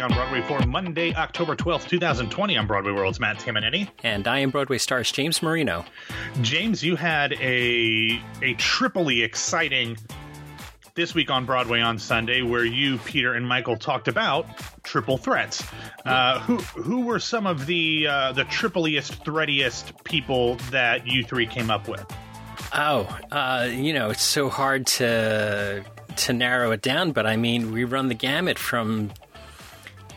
on Broadway for Monday, October 12th, 2020 on Broadway World's Matt Tamanini. And I am Broadway stars James Marino. James, you had a a triply exciting this week on Broadway on Sunday, where you, Peter, and Michael talked about triple threats. Uh, who who were some of the uh, the tripliest, threadiest people that you three came up with? Oh, uh, you know, it's so hard to to narrow it down, but I mean, we run the gamut from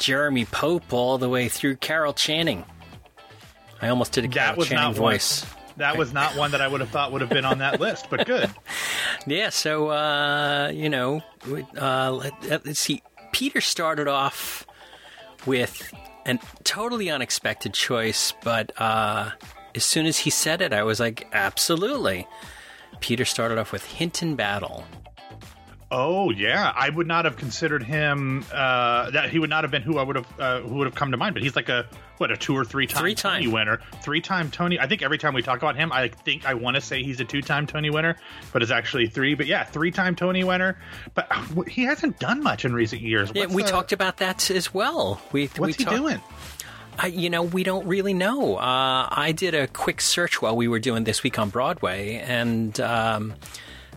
Jeremy Pope all the way through Carol Channing. I almost did a Carol that was Channing not voice. One, that was not one that I would have thought would have been on that list, but good. Yeah, so uh, you know, uh, let, let's see. Peter started off with a totally unexpected choice, but uh, as soon as he said it, I was like, absolutely. Peter started off with Hinton Battle. Oh yeah, I would not have considered him. Uh, that he would not have been who I would have uh, who would have come to mind. But he's like a what a two or three time Three time. Tony winner, three time Tony. I think every time we talk about him, I think I want to say he's a two time Tony winner, but it's actually three. But yeah, three time Tony winner. But uh, he hasn't done much in recent years. Yeah, we the- talked about that as well. We What's we he talked- doing? I, you know, we don't really know. Uh, I did a quick search while we were doing this week on Broadway, and um,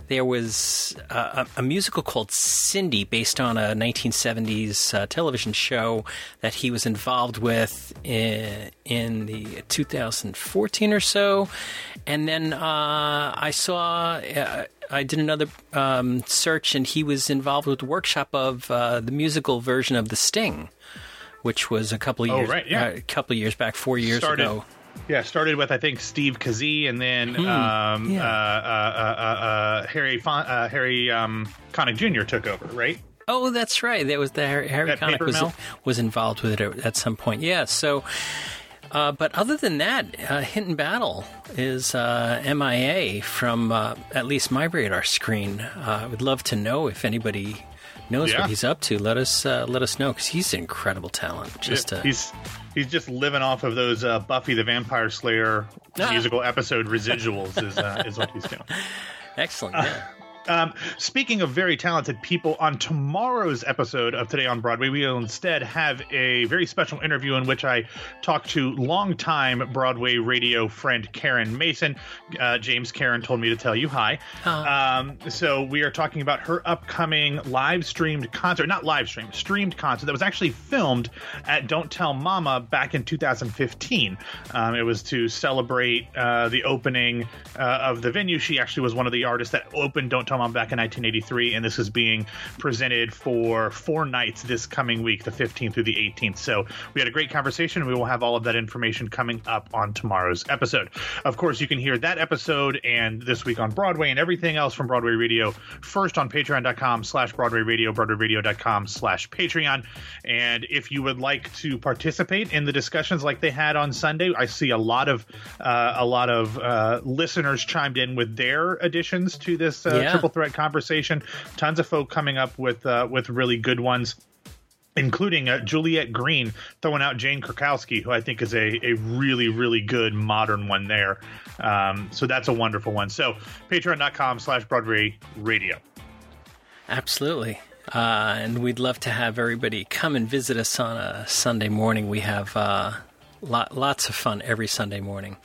there was a, a musical called Cindy, based on a 1970s uh, television show that he was involved with in, in the 2014 or so. And then uh, I saw. Uh, I did another um, search, and he was involved with the workshop of uh, the musical version of The Sting which was a couple of Oh, years, right, yeah. uh, a couple of years back, four years Started- ago. Yeah, started with I think Steve Kazee, and then um, Hmm, yeah. uh, uh, uh, uh, Harry Fon- uh, Harry um, Connick Jr. took over, right? Oh, that's right. That was the Harry, Harry Connick was was involved with it at, some point. Yeah. So, uh, but other than that, uh, Hinton Battle is uh, MIA from uh, at least my radar screen. Uh, I would love to know if anybody knows Yeah. what he's up to. Let us uh, let us know because he's an incredible talent. Just Yeah, uh, he's he's just living off of those uh, Buffy the Vampire Slayer Ah. musical episode residuals is uh, is what he's doing. excellent. Yeah. Um, speaking of very talented people, on tomorrow's episode of Today on Broadway, we will instead have a very special interview in which I talk to longtime Broadway radio friend Karen Mason. Uh, James Karen told me to tell you hi. Um, so we are talking about her upcoming live streamed concert, not live stream, streamed concert that was actually filmed at Don't Tell Mama back in 2015. Um, it was to celebrate uh, the opening uh, of the venue. She actually was one of the artists that opened Don't Tell Mama back in 1983, and this is being presented for four nights this coming week, the 15th through the 18th. So we had a great conversation, and we will have all of that information coming up on tomorrow's episode. Of course, you can hear that episode and this week on Broadway and everything else from Broadway Radio first on patreon.com slash Broadway Radio, broadwayradio.com slash Patreon. And if you would like to participate in the discussions like they had on Sunday, I see a lot of uh, a lot of uh, listeners chimed in with their additions to this uh, Yeah. Triple threat conversation. Tons of folk coming up with uh, with really good ones including uh, Juliet Green throwing out Jane Krakowski, who I think is a, a really, really good modern one there. Um, so that's a wonderful one. So patreon.com slash Broadway radio. Absolutely. Uh, and we'd love to have everybody come and visit us on a Sunday morning. We have uh, lot, lots of fun every Sunday morning.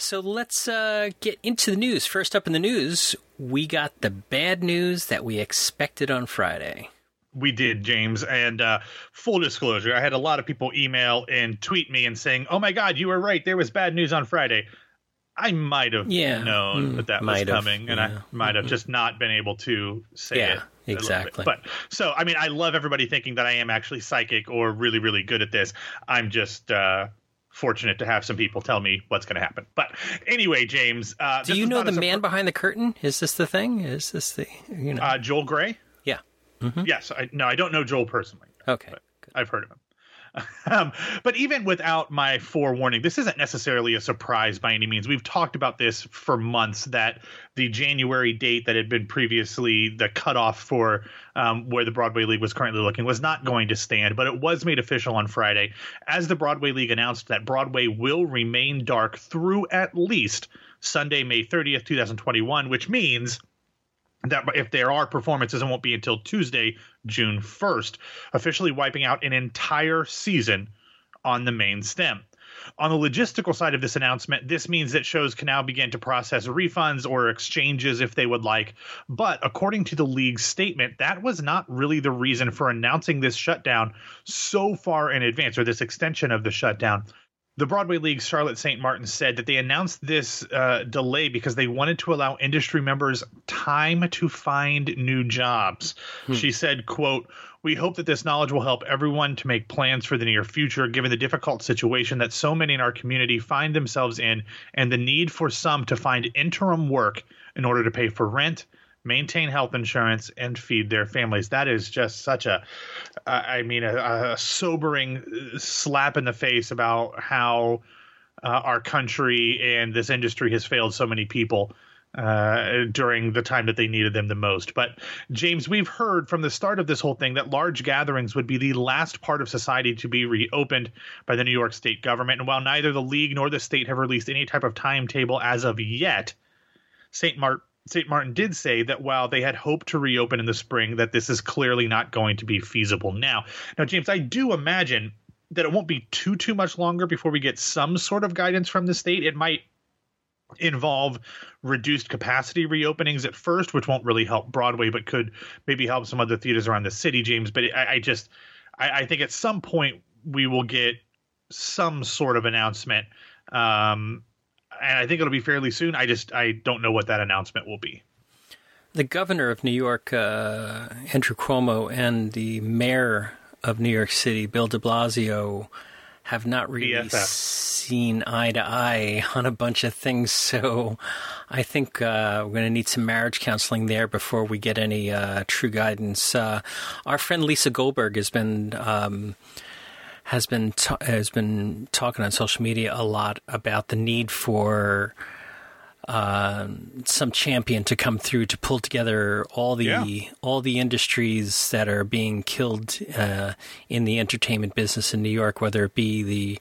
So let's uh, get into the news. First up in the news, we got the bad news that we expected on Friday. We did, James. And uh, full disclosure, I had a lot of people email and tweet me and saying, oh my God, you were right. There was bad news on Friday. I might have Yeah. known Mm, that that was have, coming, and yeah. I might have just not been able to say Yeah, it. a little bit. exactly. But so, I mean, I love everybody thinking that I am actually psychic or really, really good at this. I'm just uh, fortunate to have some people tell me what's going to happen. But anyway, James, uh, Do you know the man behind the curtain? Is this the thing? Is this the you know? uh, Joel Grey? yeah. Yes, I, no, I don't know Joel personally. Okay. I've heard of him. um, but even without my forewarning, this isn't necessarily a surprise by any means. We've talked about this for months that the January date that had been previously the cutoff for um, where the Broadway League was currently looking was not going to stand, but it was made official on Friday as the Broadway League announced that Broadway will remain dark through at least Sunday, May 30th, 2021, which means that if there are performances, it won't be until Tuesday, June 1st, officially wiping out an entire season on the main stem. On the logistical side of this announcement, this means that shows can now begin to process refunds or exchanges if they would like. But according to the league's statement, that was not really the reason for announcing this shutdown so far in advance or this extension of the shutdown the Broadway League's Charlotte St. Martin said that they announced this uh, delay because they wanted to allow industry members time to find new jobs. Hmm. She said, quote, we hope that this knowledge will help everyone to make plans for the near future, given the difficult situation that so many in our community find themselves in and the need for some to find interim work in order to pay for rent, maintain health insurance and feed their families. That is just such a, I mean, a, a, sobering slap in the face about how uh, our country and this industry has failed so many people. Uh, during the time that they needed them the most. But, James, we've heard from the start of this whole thing that large gatherings would be the last part of society to be reopened by the New York state government. And while neither the league nor the state have released any type of timetable as of yet, St. Mart St. Martin did say that while they had hoped to reopen in the spring, that this is clearly not going to be feasible now. Now, James, I do imagine that it won't be too too much longer before we get some sort of guidance from the state. It might involve reduced capacity reopenings at first, which won't really help Broadway, but could maybe help some other theaters around the city, James. But I, I just, I, I, think at some point we will get some sort of announcement um, and I think it'll be fairly soon. I just I don't know what that announcement will be. The governor of New York, uh, Andrew Cuomo, and the mayor of New York City, Bill De Blasio, have not really BFF. seen eye to eye on a bunch of things. So I think uh, we're going to need some marriage counseling there before we get any uh, true guidance. Uh, our friend Lisa Goldberg has been. Um, has been has been talking on social media a lot about the need for uh, some champion to come through to pull together all the yeah. all the industries that are being killed uh, in the entertainment business in New York, whether it be the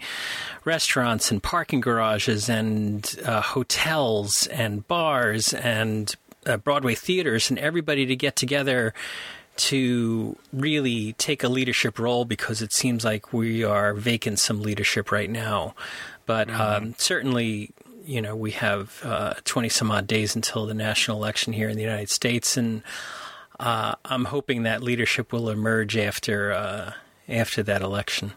restaurants and parking garages and uh, hotels and bars and uh, Broadway theaters, and everybody to get together to really take a leadership role because it seems like we are vacant some leadership right now. But mm-hmm. um, certainly, you know, we have uh, 20 some odd days until the national election here in the United States. And uh, I'm hoping that leadership will emerge after, uh, after that election.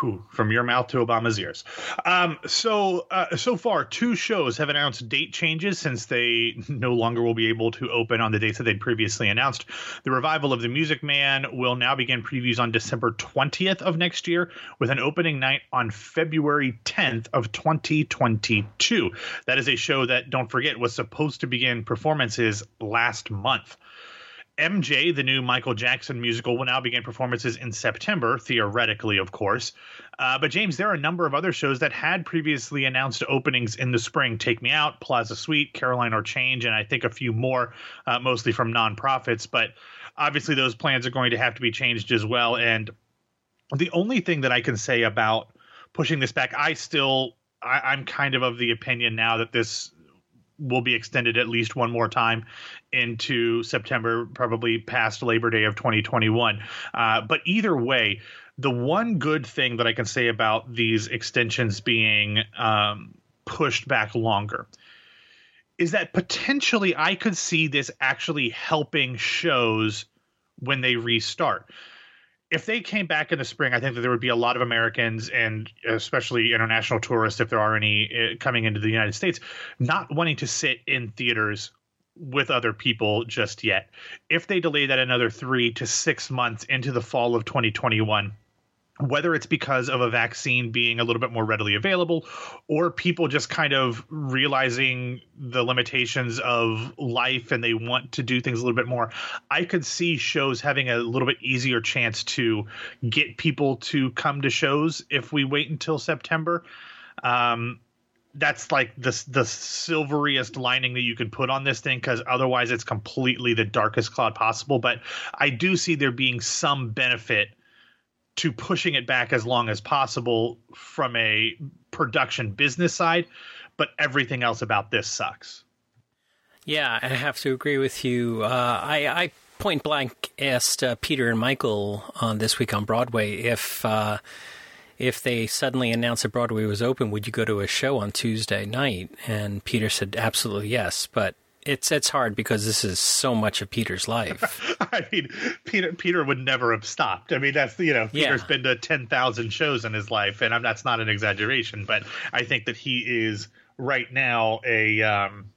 Whew, from your mouth to Obama's ears. Um, so uh, so far, two shows have announced date changes since they no longer will be able to open on the dates that they'd previously announced. The revival of The Music Man will now begin previews on December 20th of next year, with an opening night on February 10th of 2022. That is a show that, don't forget, was supposed to begin performances last month. MJ, the new Michael Jackson musical, will now begin performances in September, theoretically, of course. Uh, but, James, there are a number of other shows that had previously announced openings in the spring Take Me Out, Plaza Suite, Caroline or Change, and I think a few more, uh, mostly from nonprofits. But obviously, those plans are going to have to be changed as well. And the only thing that I can say about pushing this back, I still. I, I'm kind of of the opinion now that this will be extended at least one more time into September, probably past Labor Day of 2021. Uh, but either way, the one good thing that I can say about these extensions being um, pushed back longer is that potentially I could see this actually helping shows when they restart if they came back in the spring, I think that there would be a lot of Americans and especially international tourists, if there are any uh, coming into the United States, not wanting to sit in theaters with other people just yet. If they delay that another three to six months into the fall of 2021, whether it's because of a vaccine being a little bit more readily available or people just kind of realizing the limitations of life and they want to do things a little bit more i could see shows having a little bit easier chance to get people to come to shows if we wait until september. Um, that's like the the silveriest lining that you could put on this thing because otherwise it's completely the darkest cloud possible. But i do see there being some benefit to pushing it back as long as possible from a production business side, but everything else about this sucks. Yeah, I have to agree with you. Uh, I, I, point blank asked uh, Peter and Michael on this week on Broadway if uh, if they suddenly announced that Broadway was open, would you go to a show on Tuesday night? And Peter said, absolutely yes. But it's it's hard because this is so much of Peter's life. I mean, Peter Peter would never have stopped. I mean, that's you know, Peter's yeah. been to ten thousand shows in his life, and I'm, that's not an exaggeration. But I think that he is right now a um,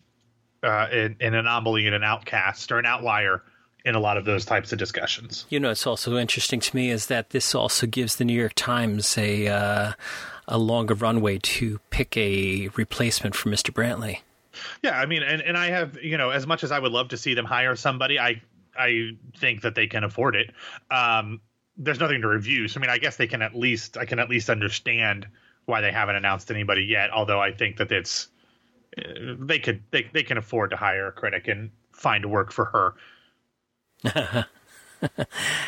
uh, an, an anomaly and an outcast or an outlier in a lot of those types of discussions. You know, it's also interesting to me is that this also gives the New York Times a uh, a longer runway to pick a replacement for Mr. Brantley. Yeah, I mean, and, and I have you know as much as I would love to see them hire somebody, I I think that they can afford it. Um, there's nothing to review, so I mean, I guess they can at least I can at least understand why they haven't announced anybody yet. Although I think that it's uh, they could they they can afford to hire a critic and find work for her.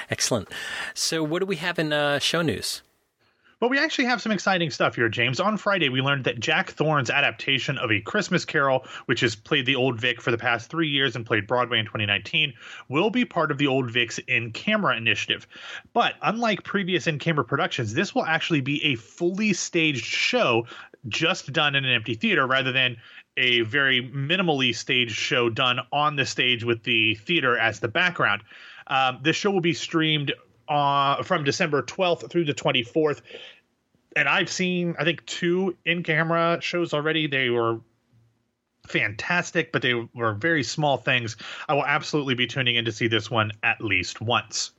Excellent. So, what do we have in uh, show news? But we actually have some exciting stuff here, James. On Friday, we learned that Jack Thorne's adaptation of A Christmas Carol, which has played the Old Vic for the past three years and played Broadway in 2019, will be part of the Old Vic's in camera initiative. But unlike previous in camera productions, this will actually be a fully staged show just done in an empty theater rather than a very minimally staged show done on the stage with the theater as the background. Um, this show will be streamed uh, from December 12th through the 24th. And I've seen, I think, two in camera shows already. They were fantastic, but they were very small things. I will absolutely be tuning in to see this one at least once.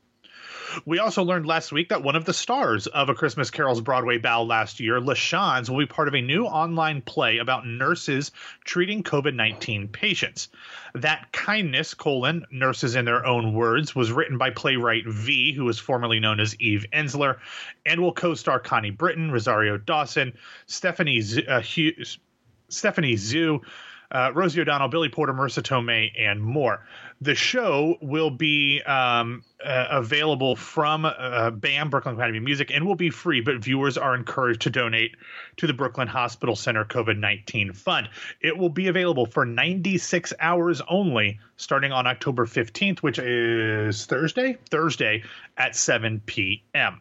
We also learned last week that one of the stars of A Christmas Carol's Broadway bow last year, LaChanze, will be part of a new online play about nurses treating COVID 19 patients. That Kindness, colon, Nurses in Their Own Words, was written by playwright V, who was formerly known as Eve Ensler, and will co star Connie Britton, Rosario Dawson, Stephanie, Z- uh, Hughes, Stephanie Hsu, uh, Rosie O'Donnell, Billy Porter, Marisa Tomei, and more. The show will be um, uh, available from uh, BAM, Brooklyn Academy of Music, and will be free, but viewers are encouraged to donate to the Brooklyn Hospital Center COVID 19 Fund. It will be available for 96 hours only starting on October 15th, which is Thursday, Thursday at 7 p.m.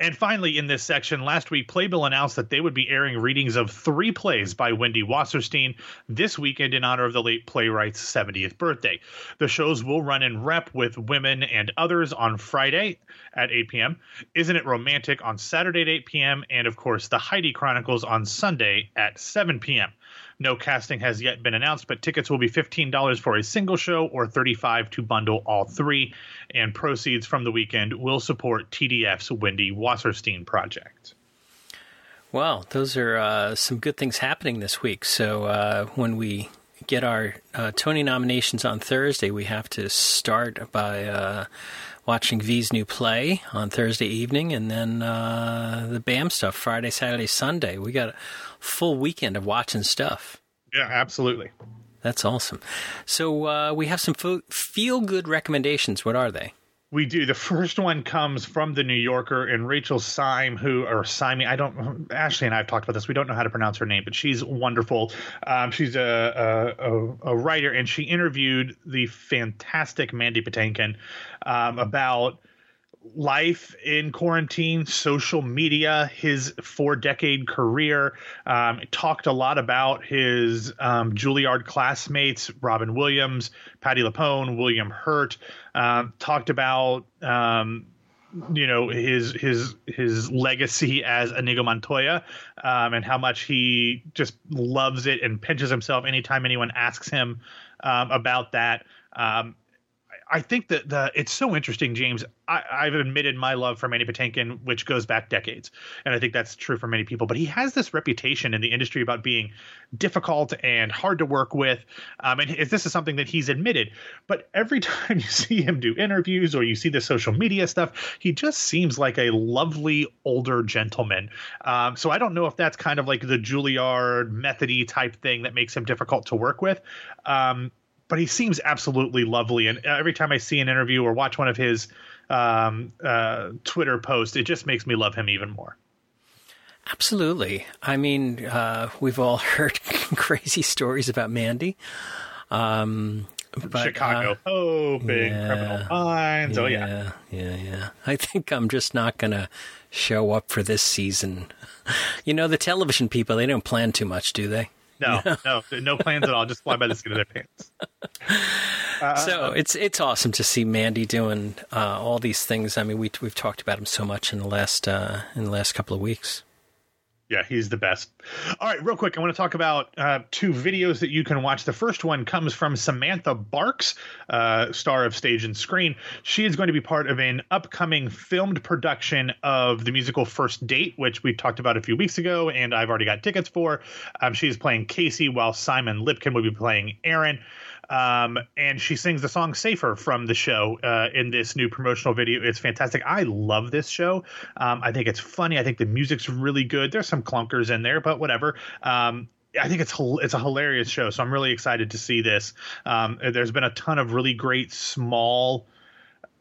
And finally, in this section, last week, Playbill announced that they would be airing readings of three plays by Wendy Wasserstein this weekend in honor of the late playwright's 70th birthday. The shows will run in rep with Women and Others on Friday at 8 p.m., Isn't It Romantic on Saturday at 8 p.m., and of course, The Heidi Chronicles on Sunday at 7 p.m. No casting has yet been announced, but tickets will be $15 for a single show or 35 to bundle all three. And proceeds from the weekend will support TDF's Wendy Wasserstein project. Well, those are uh, some good things happening this week. So uh, when we get our uh, Tony nominations on Thursday, we have to start by uh, watching V's new play on Thursday evening, and then uh, the BAM stuff Friday, Saturday, Sunday. We got a full weekend of watching stuff. Yeah, absolutely. That's awesome. So uh, we have some feel good recommendations. What are they? We do. The first one comes from the New Yorker and Rachel Syme, who or Syme. I don't. Ashley and I have talked about this. We don't know how to pronounce her name, but she's wonderful. Um, she's a, a, a, writer, and she interviewed the fantastic Mandy Patinkin um, about life in quarantine, social media, his four decade career. Um, talked a lot about his um, Juilliard classmates, Robin Williams, Patti LuPone, William Hurt. Um, talked about um, you know his his his legacy as Inigo Montoya um, and how much he just loves it and pinches himself anytime anyone asks him um, about that. Um, I think that the it's so interesting, James. I, have admitted my love for Mandy Patinkin, which goes back decades, and I think that's true for many people. But he has this reputation in the industry about being difficult and hard to work with, um, and this is something that he's admitted. But every time you see him do interviews or you see the social media stuff, he just seems like a lovely older gentleman. Um, so I don't know if that's kind of like the Juilliard methody type thing that makes him difficult to work with. Um, but he seems absolutely lovely. And every time I see an interview or watch one of his um, uh, Twitter posts, it just makes me love him even more. Absolutely. I mean, uh, we've all heard crazy stories about Mandy. Um, but, Chicago uh, Hope and yeah, Criminal Minds. oh yeah. yeah, yeah, yeah. I think I'm just not going to show up for this season. You know, the television people, they don't plan too much, do they? No, no, no plans at all. Just fly by the skin of their pants. Uh, so it's it's awesome to see Mandy doing uh, all these things. I mean, we we've talked about him so much in the last uh, in the last couple of weeks. Yeah, he's the best. All right, real quick, I want to talk about uh, two videos that you can watch. The first one comes from Samantha Barks, uh, star of stage and screen. She is going to be part of an upcoming filmed production of the musical First Date, which we talked about a few weeks ago, and I've already got tickets for. Um, she's playing Casey, while Simon Lipkin will be playing Aaron. Um, and she sings the song "Safer" from the show uh, in this new promotional video. It's fantastic. I love this show. Um, I think it's funny. I think the music's really good. There's some clunkers in there, but whatever. Um, I think it's it's a hilarious show, so I'm really excited to see this. Um, there's been a ton of really great small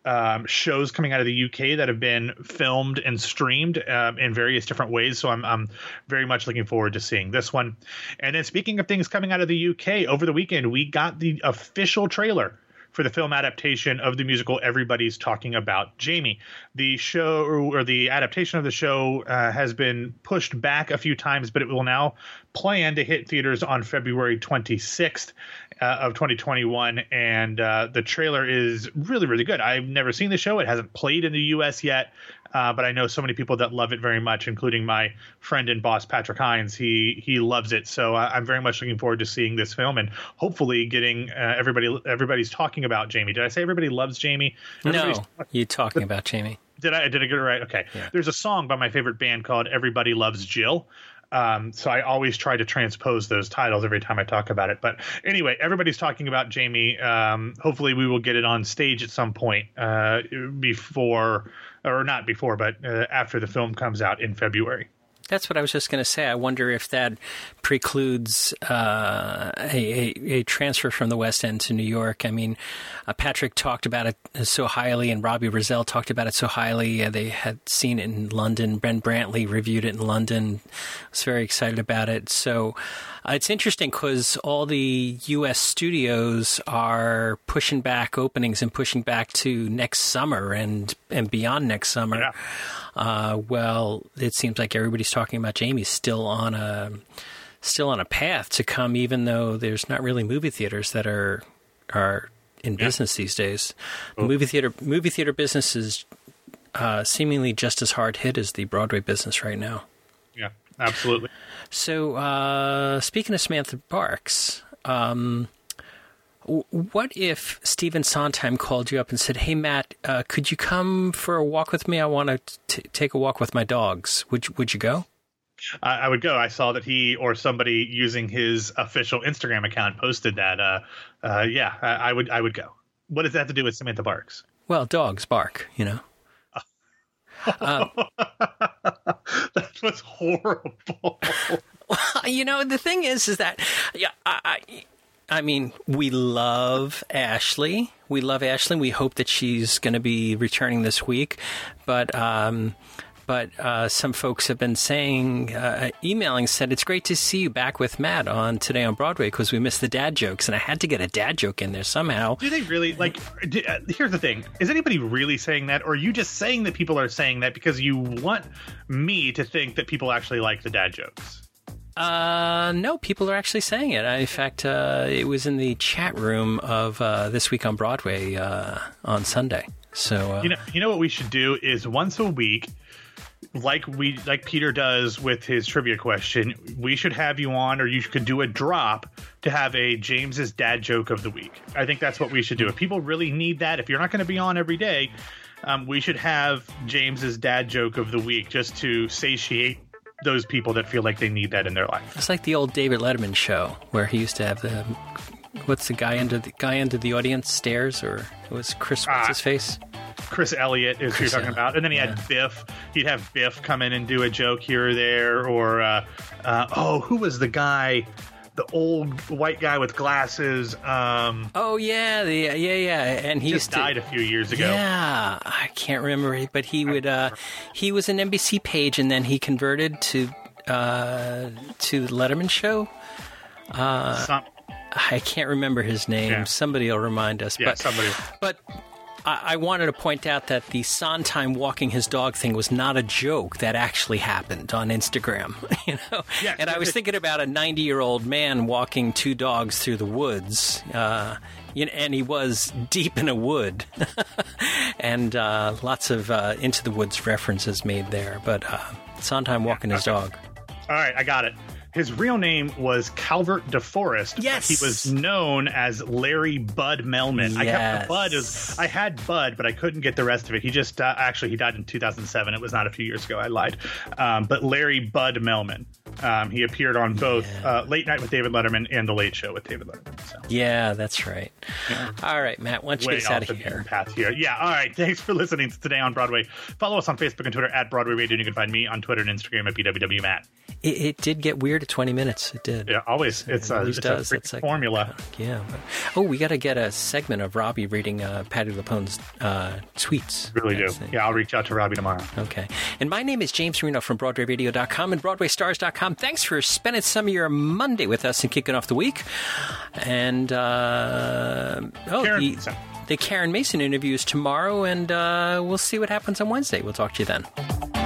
um, shows coming out of the UK that have been filmed and streamed um, in various different ways. So I'm, I'm very much looking forward to seeing this one. And then speaking of things coming out of the UK, over the weekend we got the official trailer for the film adaptation of the musical Everybody's Talking About Jamie. The show or the adaptation of the show uh, has been pushed back a few times, but it will now plan to hit theaters on February 26th uh, of 2021. And uh, the trailer is really, really good. I've never seen the show, it hasn't played in the US yet. Uh, but I know so many people that love it very much, including my friend and boss Patrick Hinds. He he loves it, so uh, I'm very much looking forward to seeing this film and hopefully getting uh, everybody. Everybody's talking about Jamie. Did I say everybody loves Jamie? no, you talking about Jamie? Did I did I get it right? Okay. Yeah. There's a song by my favorite band called Everybody Loves Jill. Um, so I always try to transpose those titles every time I talk about it. But anyway, everybody's talking about Jamie. Um, hopefully, we will get it on stage at some point uh, before, or not before, but uh, after the film comes out in February. That's what I was just going to say. I wonder if that precludes uh, a, a, a, transfer from the West End to New York. I mean, uh, Patrick talked about it so highly, and Robbie Rozelle talked about it so highly. Uh, they had seen it in London. Ben Brantley reviewed it in London. Was very excited about it. So uh, it's interesting because all the U.S. studios are pushing back openings and pushing back to next summer and and beyond next summer. Yeah. Uh, well, it seems like everybody's talking about Jamie's still on a still on a path to come, even though there's not really movie theaters that are are in yeah. business these days. The movie theater movie theater business is uh, seemingly just as hard hit as the Broadway business right now. Yeah, absolutely. So, uh, speaking of Samantha Barks, um, what if Stephen Sondheim called you up and said, "Hey Matt, uh, could you come for a walk with me? I want to take a walk with my dogs. Would you, would you go?" I, I would go. I saw that he or somebody using his official Instagram account posted that. Uh, uh, yeah, I, I, would. I would go. What does that have to do with Samantha Barks? Well, dogs bark. You know. um, that was horrible. you know, the thing is, is that yeah, I, I mean, we love Ashley. We love Ashley. We hope that she's going to be returning this week. But um, but uh, some folks have been saying, uh, emailing, said it's great to see you back with Matt on today on Broadway because we missed the dad jokes, and I had to get a dad joke in there somehow. Do they really like? Do, uh, here's the thing: is anybody really saying that, or are you just saying that people are saying that because you want me to think that people actually like the dad jokes? Uh, no, people are actually saying it. In fact, uh, it was in the chat room of uh, this week on Broadway uh, on Sunday. So uh, you know, you know what we should do is once a week, like we like Peter does with his trivia question. We should have you on, or you could do a drop to have a James's dad joke of the week. I think that's what we should do. If people really need that, if you're not going to be on every day. Um, we should have James's dad joke of the week just to satiate those people that feel like they need that in their life. It's like the old David Letterman show where he used to have the what's the guy under the guy under the audience stairs or it was Chris what's uh, his face? Chris Elliott is Chris who you're talking about, and then he yeah. had Biff. He'd have Biff come in and do a joke here or there, or uh, uh, oh, who was the guy? The old white guy with glasses. Um, oh yeah, the, yeah, yeah, and he just died a few years ago. Yeah, I can't remember, but he would. Uh, he was an NBC page, and then he converted to uh, to the Letterman show. Uh, Some, I can't remember his name. Yeah. Somebody will remind us. Yeah, but, somebody. But I, wanted to point out that the Sondheim walking his dog thing was not a joke. That actually happened on Instagram. You know, yeah, and I was thinking about a 90 year old man walking two dogs through the woods. Uh, and he was deep in a wood, and uh, lots of uh, into the woods references made there. But uh, Sondheim walking his dog. All right, I got it. His real name was Calvert DeForest. Yes, he was known as Larry Bud Melman. Yes. I got the Bud. Was, I had Bud, but I couldn't get the rest of it. He just uh, actually he died in 2007. It was not a few years ago. I lied. Um, but Larry Bud Melman. Um, he appeared on both yeah. uh, Late Night with David Letterman and The Late Show with David Letterman. So. Yeah, that's right. Yeah. All right, Matt. Why don't you Way get out of here? Path here. Yeah. All right. Thanks for listening to Today on Broadway. Follow us on Facebook and Twitter at Broadway Radio. And you can find me on Twitter and Instagram at BWWMatt. It, it, did get weird at 20 minutes. It did. Yeah, always. It's, uh, it's does. a it's like, formula. Uh, yeah. Oh, we got to get a segment of Robbie reading uh, Patti LuPone's uh, tweets. Really do. Yeah, I'll reach out to Robbie tomorrow. Okay. And my name is James Marino from BroadwayRadio.com and BroadwayStars.com. Thanks for spending some of your Monday with us and kicking off the week. And, uh, oh, Karen, the, the Karen Mason interview is tomorrow, and uh, we'll see what happens on Wednesday. We'll talk to you then.